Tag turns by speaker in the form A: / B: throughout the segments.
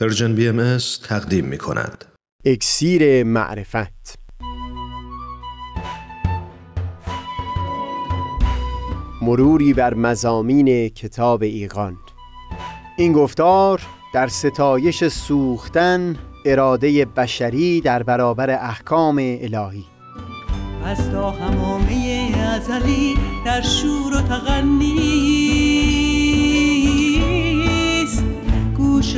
A: پرشین بی ام اس تقدیم می کند.
B: اکسیر معرفت. مروری بر مضامین کتاب ایقان این گفتار در ستایش سوختن اراده بشری در برابر احکام الهی.
C: از حمامه ازلی در شور و تغنی است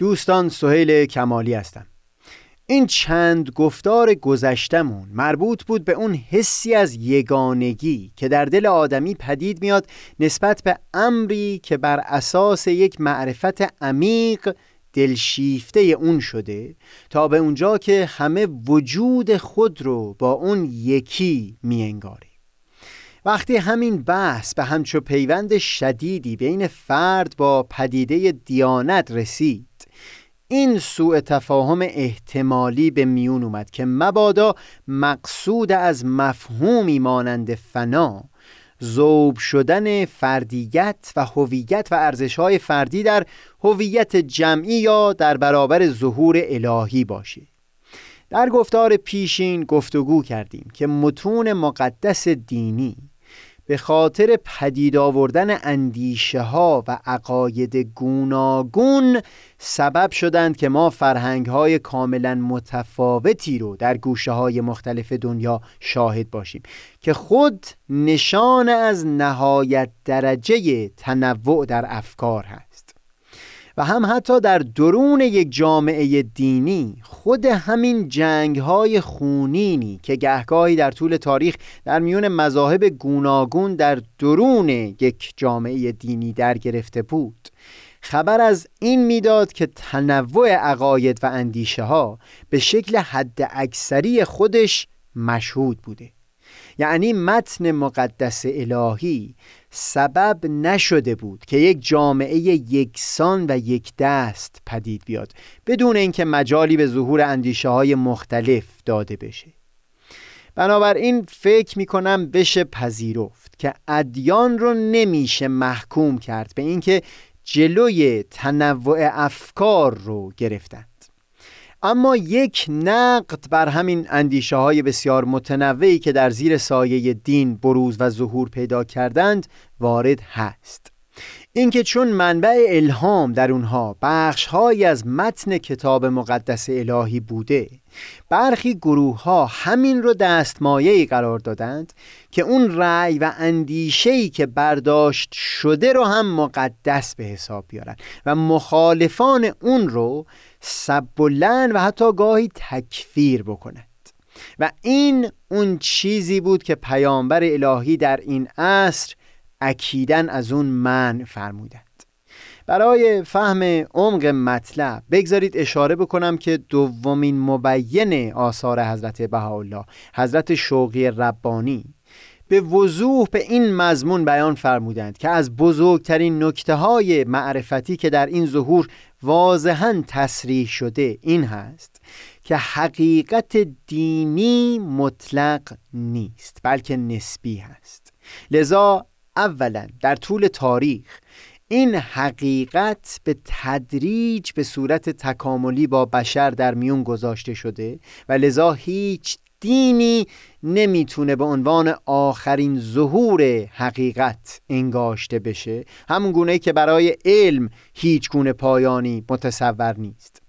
B: دوستان سهیل کمالی هستم. این چند گفتار گذشتمون مربوط بود به اون حسی از یگانگی که در دل آدمی پدید میاد نسبت به امری که بر اساس یک معرفت عمیق دلشیفته اون شده تا به اونجا که همه وجود خود رو با اون یکی میانگاره وقتی همین بحث به همچو پیوند شدیدی بین فرد با پدیده دیانت رسید این سوء تفاهم احتمالی به میون اومد که مبادا مقصود از مفهومی مانند فنا زوب شدن فردیت و هویت و ارزشهای فردی در هویت جمعی یا در برابر ظهور الهی باشه در گفتار پیشین گفتگو کردیم که متون مقدس دینی به خاطر پدید آوردن اندیشه ها و عقاید گوناگون سبب شدند که ما فرهنگ های کاملا متفاوتی رو در گوشه های مختلف دنیا شاهد باشیم که خود نشان از نهایت درجه تنوع در افکار هست. و هم حتی در درون یک جامعه دینی خود همین جنگ های خونینی که گهگاهی در طول تاریخ در میون مذاهب گوناگون در درون یک جامعه دینی در گرفته بود. خبر از این می‌داد که تنوع عقاید و اندیشه ها به شکل حد اکثری خودش مشهود بوده. یعنی متن مقدس الهی سبب نشده بود که یک جامعه یکسان و یک دست پدید بیاد بدون اینکه مجالی به ظهور اندیشه های مختلف داده بشه. بنابراین فکر می کنم بشه پذیرفت که ادیان رو نمیشه محکوم کرد به اینکه جلوی تنوع افکار رو گرفتند اما یک نقد بر همین اندیشه های بسیار متنوعی که در زیر سایه دین بروز و ظهور پیدا کردند وارد هست. اینکه چون منبع الهام در اونها بخشهایی از متن کتاب مقدس الهی بوده برخی گروه ها همین رو دستمایه قرار دادند که اون رأی و اندیشه‌ای که برداشت شده رو هم مقدس به حساب بیارن و مخالفان اون رو سب و حتی گاهی تکفیر بکنند و این اون چیزی بود که پیامبر الهی در این عصر اکیدن از اون من فرمودند. برای فهم عمق مطلب بگذارید اشاره بکنم که دومین مبین آثار حضرت بهاءالله حضرت شوقی ربانی به وضوح به این مضمون بیان فرمودند که از بزرگترین نکته های معرفتی که در این ظهور واضحا تصریح شده این هست که حقیقت دینی مطلق نیست بلکه نسبی هست. لذا اولا در طول تاریخ این حقیقت به تدریج به صورت تکاملی با بشر در میون گذاشته شده و لذا هیچ دینی نمی‌تونه به عنوان آخرین ظهور حقیقت انگاشته بشه. همون گونه که برای علم هیچ گونه پایانی متصور نیست.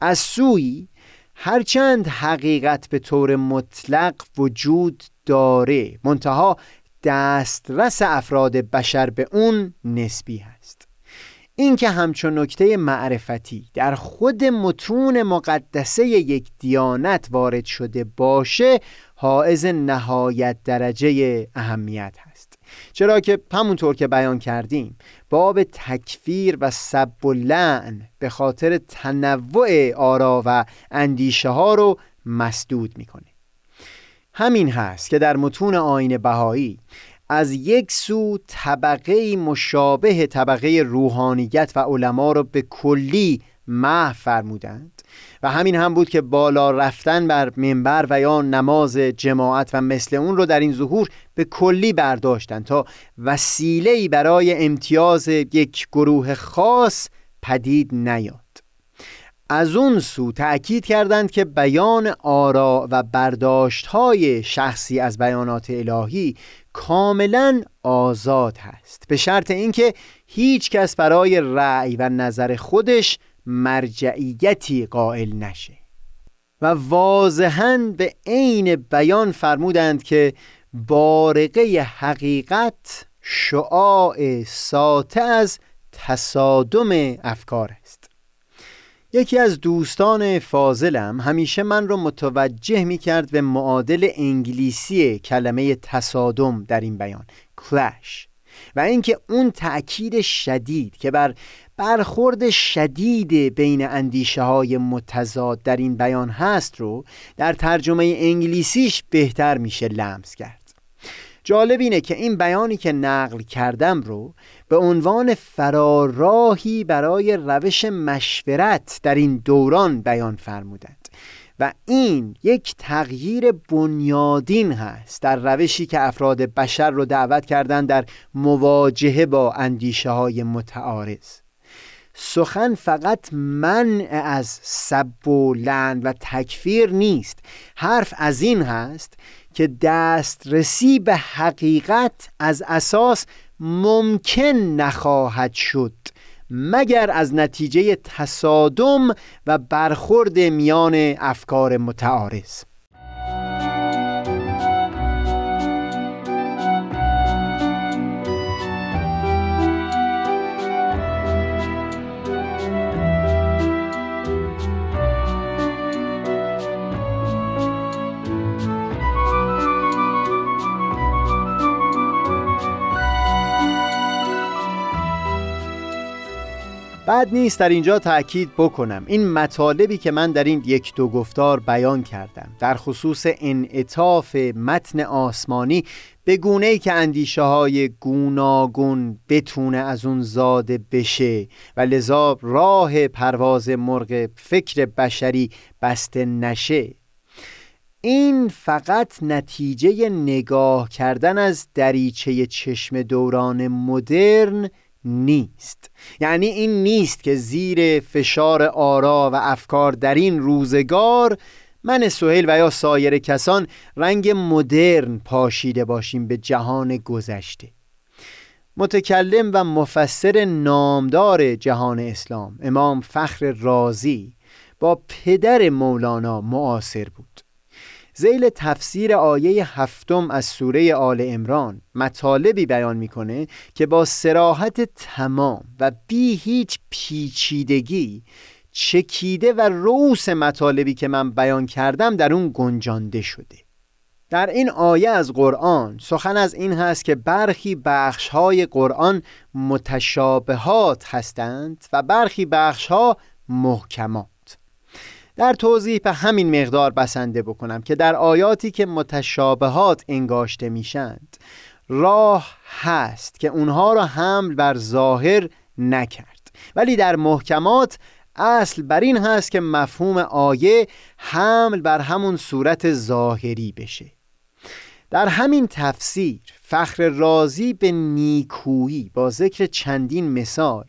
B: از سوی هرچند حقیقت به طور مطلق وجود داره منتها دسترس افراد بشر به اون نسبی هست. این که همچون نکته معرفتی در خود متون مقدسه یک دیانت وارد شده باشه حائز نهایت درجه اهمیت هست. چرا که همونطور که بیان کردیم باب تکفیر و سب و لعن به خاطر تنوع آرا و اندیشه ها رو مسدود می‌کنه. همین هست که در متون آین بهایی از یک سو طبقه مشابه طبقه روحانیت و علما رو به کلی محو فرمودند و همین هم بود که بالا رفتن بر منبر و یا نماز جماعت و مثل اون رو در این ظهور به کلی برداشتند تا وسیله‌ای برای امتیاز یک گروه خاص پدید نیاد. از اون سو تأکید کردند که بیان آرا و برداشت های شخصی از بیانات الهی کاملا آزاد هست. به شرط اینکه هیچ کس برای رأی و نظر خودش مرجعیتی قائل نشه. و واضحا به عین بیان فرمودند که بارقه حقیقت شعاع ساته از تصادم افکار است. یکی از دوستان فاضلم همیشه من رو متوجه می کرد به معادل انگلیسی کلمه تصادم در این بیان کلش و اینکه اون تأکید شدید که بر برخورد شدید بین اندیشه های متضاد در این بیان هست رو در ترجمه انگلیسیش بهتر میشه لمس کرد. جالب اینه که این بیانی که نقل کردم رو به عنوان فراراهی برای روش مشورت در این دوران بیان فرمودند و این یک تغییر بنیادین هست در روشی که افراد بشر رو دعوت کردند در مواجهه با اندیشه های متعارض. سخن فقط منع از سب و لعن و تکفیر نیست حرف از این هست که دسترسی به حقیقت از اساس ممکن نخواهد شد مگر از نتیجه تصادم و برخورد میان افکار متعارض. بد نیست در اینجا تأکید بکنم. این مطالبی که من در این یک دو گفتار بیان کردم در خصوص انعطاف متن آسمانی به گونه ای که اندیشه های گوناگون بتونه از اون زاده بشه و لذا راه پرواز مرغ فکر بشری بسته نشه. این فقط نتیجه نگاه کردن از دریچه چشم دوران مدرن نیست. یعنی این نیست که زیر فشار آرا و افکار در این روزگار من سهیل و یا سایر کسان رنگ مدرن پاشیده باشیم به جهان گذشته. متکلم و مفسر نامدار جهان اسلام امام فخر رازی با پدر مولانا معاصر بود. زیل تفسیر آیه هفتم از سوره آل امران مطالبی بیان می‌کنه که با سراحت تمام و بی هیچ پیچیدگی چکیده و روس مطالبی که من بیان کردم در اون گنجانده شده. در این آیه از قرآن سخن از این هست که برخی بخشهای قرآن متشابهات هستند و برخی بخشها محکمات. در توضیح به همین مقدار بسنده بکنم که در آیاتی که متشابهات انگاشته میشند راه هست که اونها را حمل بر ظاهر نکرد. ولی در محکمات اصل بر این هست که مفهوم آیه حمل بر همون صورت ظاهری بشه. در همین تفسیر فخر رازی به نیکویی با ذکر چندین مثال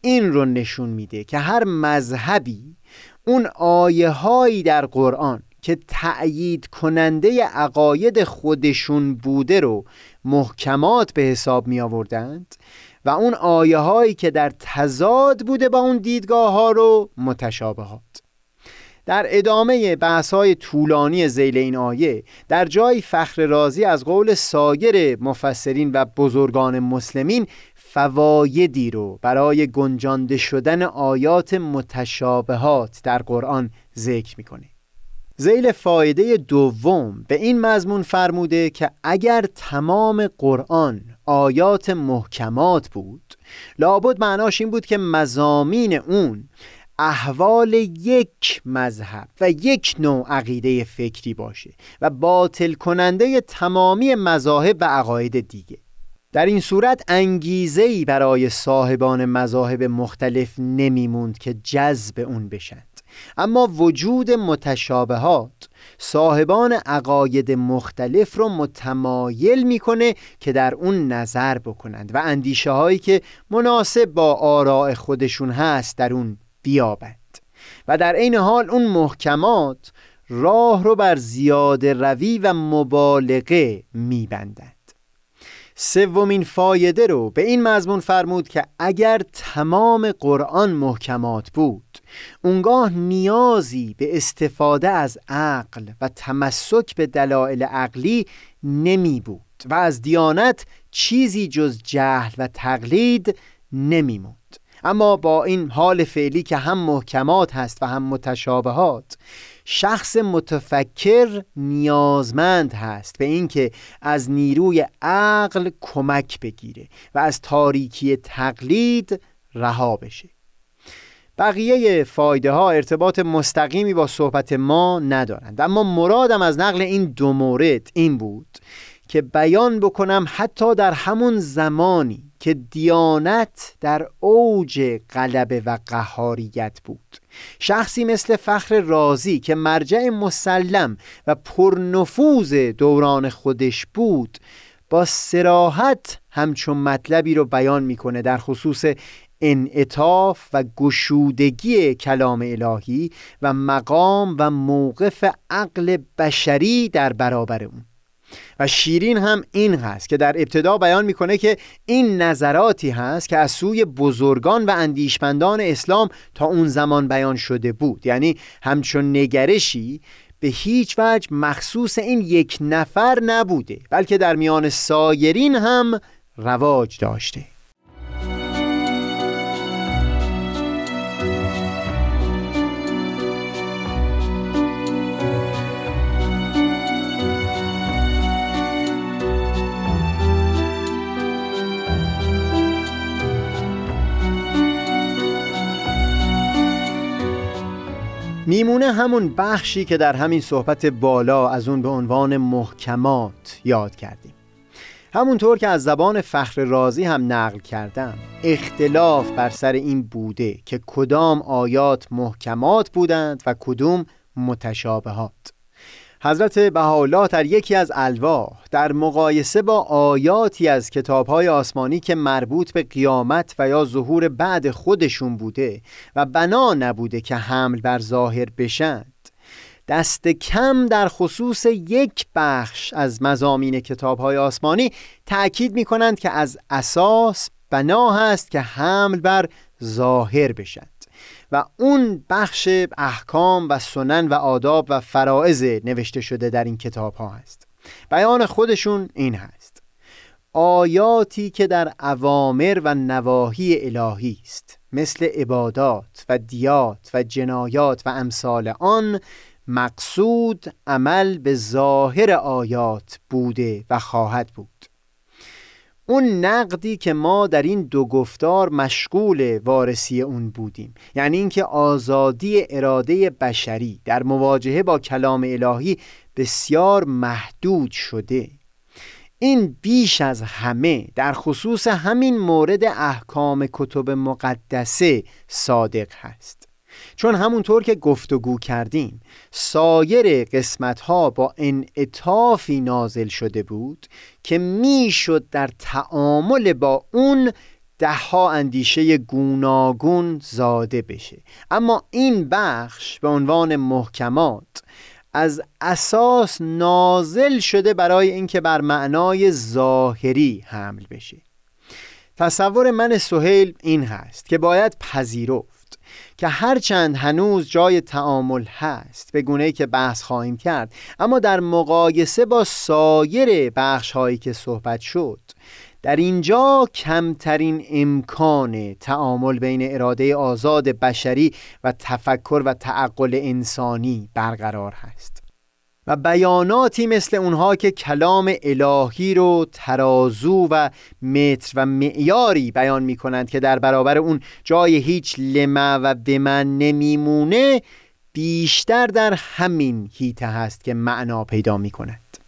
B: این رو نشون میده که هر مذهبی اون آیه هایی در قرآن که تأیید کننده عقاید خودشون بوده رو محکمات به حساب می آوردند و اون آیه هایی که در تضاد بوده با اون دیدگاه ها رو متشابهات در ادامه بحث های طولانی زیل این آیه در جای فخر رازی از قول سایر مفسرین و بزرگان مسلمین فوایدی رو برای گنجانده شدن آیات متشابهات در قرآن ذکر می‌کنه. زیل فایده دوم به این مضمون فرموده که اگر تمام قرآن آیات محکمات بود لابد معناش این بود که مزامین اون احوال یک مذهب و یک نوع عقیده فکری باشه و باطل کننده تمامی مذاهب و عقاید دیگه. در این صورت انگیزه‌ای برای صاحبان مذاهب مختلف نمیموند که جذب اون بشند. اما وجود متشابهات صاحبان عقاید مختلف رو متمایل می‌کنه که در اون نظر بکنند و اندیشه هایی که مناسب با آراء خودشون هست در اون بیابند و در عین حال اون محکمات راه رو بر زیاده روی و مبالغه میبندند. سومین فایده رو به این مضمون فرمود که اگر تمام قرآن محکمات بود اونگاه نیازی به استفاده از عقل و تمسک به دلایل عقلی نمی بود و از دیانت چیزی جز جهل و تقلید نمیموند اما با این حال فعلی که هم محکمات هست و هم متشابهات شخص متفکر نیازمند هست به اینکه از نیروی عقل کمک بگیره و از تاریکی تقلید رها بشه. بقیه فایده ها ارتباط مستقیمی با صحبت ما ندارند. اما مرادم از نقل این دو مورد این بود که بیان بکنم حتی در همون زمانی که دیانت در اوج غلبه و قهاریت بود. شخصی مثل فخر رازی که مرجع مسلم و پرنفوذ دوران خودش بود با سراحت همچون مطلبی رو بیان می‌کنه در خصوص انعطاف و گشودگی کلام الهی و مقام و موقف عقل بشری در برابر اون. و شیرین هم این هست که در ابتدا بیان می‌کنه که این نظراتی هست که از سوی بزرگان و اندیشمندان اسلام تا اون زمان بیان شده بود. یعنی همچون نگرشی به هیچ وجه مخصوص این یک نفر نبوده بلکه در میان سایرین هم رواج داشته. میمونه همون بخشی که در همین صحبت بالا از اون به عنوان محکمات یاد کردیم. همونطور که از زبان فخر رازی هم نقل کردم اختلاف بر سر این بوده که کدام آیات محکمات بودند و کدوم متشابهات. حضرت بهاءالله در یکی از الواح در مقایسه با آیاتی از کتابهای آسمانی که مربوط به قیامت و یا ظهور بعد خودشون بوده و بنا نبوده که حمل بر ظاهر بشند. دست کم در خصوص یک بخش از مزامین کتابهای آسمانی تأکید می کنند که از اساس بنا هست که حمل بر ظاهر بشند و اون بخش احکام و سنن و آداب و فرائض نوشته شده در این کتاب ها هست. بیان خودشون این هست. آیاتی که در اوامر و نواهی الهی است مثل عبادات و دیات و جنایات و امثال آن مقصود عمل به ظاهر آیات بوده و خواهد بود. اون نقدی که ما در این دو گفتار مشغول وارسی اون بودیم. یعنی اینکه آزادی اراده بشری در مواجهه با کلام الهی بسیار محدود شده. این بیش از همه در خصوص همین مورد احکام کتب مقدسه صادق هست. چون همونطور که گفتگو کردیم سایر قسمت ها با انعطافی نازل شده بود که می‌شد در تعامل با اون دهها اندیشه گوناگون زاده بشه. اما این بخش به عنوان محکمات از اساس نازل شده برای اینکه بر معنای ظاهری حمل بشه. تصور من سهیل این هست که باید پذیرفت که هرچند هنوز جای تعامل هست به گونه که بحث خواهیم کرد اما در مقایسه با سایر بخش هایی که صحبت شد در اینجا کمترین امکان تعامل بین اراده آزاد بشری و تفکر و تعقل انسانی برقرار هست. و بیاناتی مثل اونها که کلام الهی رو ترازو و متر و معیاری بیان می کنند که در برابر اون جای هیچ لمه و بمن نمیمونه بیشتر در همین هیته هست که معنا پیدا می کند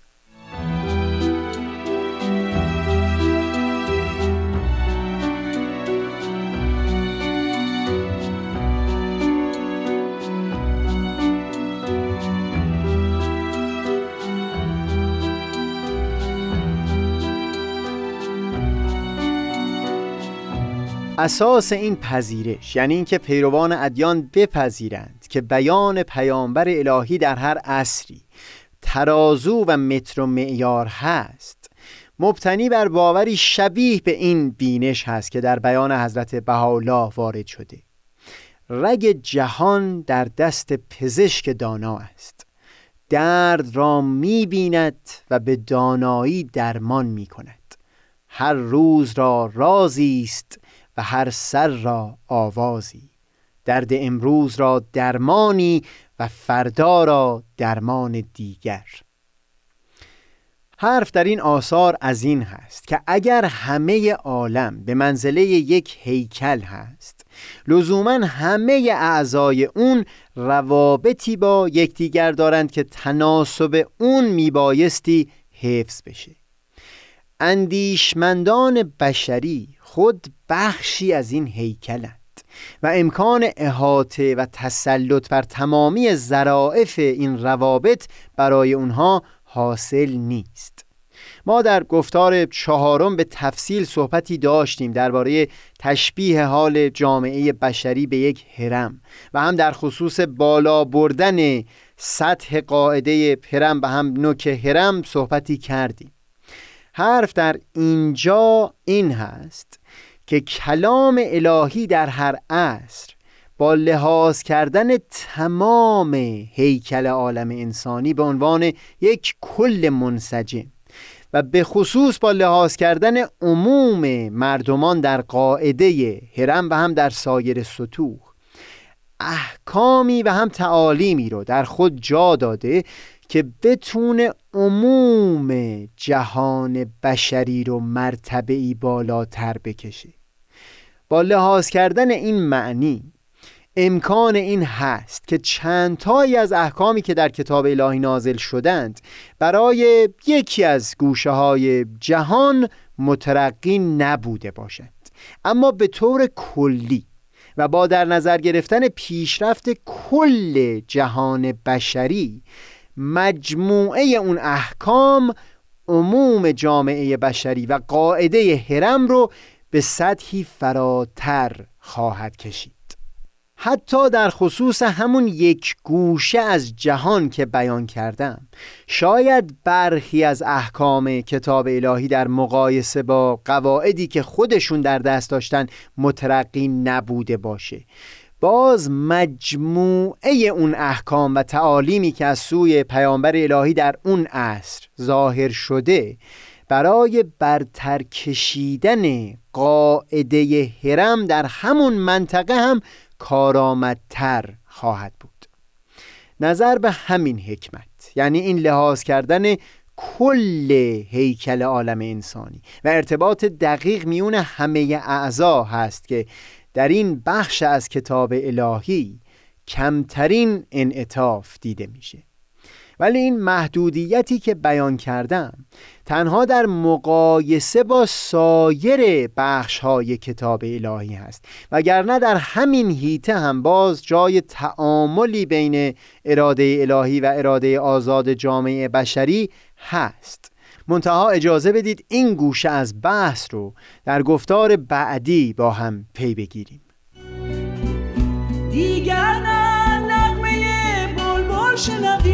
B: اساس این پذیرش یعنی اینکه پیروان ادیان بپذیرند که بیان پیامبر الهی در هر عصری ترازو و متر و معیار هست. مبتنی بر باوری شبیه به این بینش هست که در بیان حضرت بهاءالله وارد شده. رگ جهان در دست پزشک دانا است. درد را می بیند و به دانایی درمان می کند هر روز را رازی است و هر سر را آوازی. درد امروز را درمانی و فردا را درمان دیگر. حرف در این آثار از این هست که اگر همه عالم به منزله یک هیکل هست لزوما همه اعضای اون روابطی با یکدیگر دارند که تناسب اون میبایستی حفظ بشه. اندیشمندان بشری خود بخشی از این هیکلند و امکان احاطه و تسلط بر تمامی ظرائف این روابط برای اونها حاصل نیست. ما در گفتار چهارم به تفصیل صحبتی داشتیم درباره تشبیه حال جامعه بشری به یک هرم و هم در خصوص بالا بردن سطح قاعده هرم و هم نوک هرم صحبتی کردیم. حرف در اینجا این هست که کلام الهی در هر عصر با لحاظ کردن تمام هیکل عالم انسانی به عنوان یک کل منسجم و به خصوص با لحاظ کردن عموم مردمان در قاعده هرم و هم در سایر سطوح احکامی و هم تعالیمی رو در خود جا داده که بتونه عموم جهان بشری رو مرتبه بالاتر بکشه. با لحاظ کردن این معنی امکان این هست که چندتایی از احکامی که در کتاب الهی نازل شدند برای یکی از گوشه های جهان مترقی نبوده باشند. اما به طور کلی و با در نظر گرفتن پیشرفت کل جهان بشری مجموعه اون احکام عموم جامعه بشری و قاعده هرم رو به سطحی فراتر خواهد کشید. حتی در خصوص همون یک گوشه از جهان که بیان کردم. شاید برخی از احکام کتاب الهی در مقایسه با قواعدی که خودشون در دست داشتن مترقی نبوده باشه. باز مجموعه اون احکام و تعالیمی که از سوی پیامبر الهی در اون عصر ظاهر شده برای برتر کشیدن قاعده هرم در همون منطقه هم کارآمدتر خواهد بود. نظر به همین حکمت یعنی این لحاظ کردن کل هیکل عالم انسانی و ارتباط دقیق میون همه اعضا هست که در این بخش از کتاب الهی کمترین انعطاف دیده میشه. ولی این محدودیتی که بیان کردم تنها در مقایسه با سایر بخش های کتاب الهی هست وگرنه در همین هیته هم باز جای تعاملی بین اراده الهی و اراده آزاد جامعه بشری هست. منتها اجازه بدید این گوشه از بحث رو در گفتار بعدی با هم پی بگیریم.
C: دیگر نه نغمه بلبل شنوی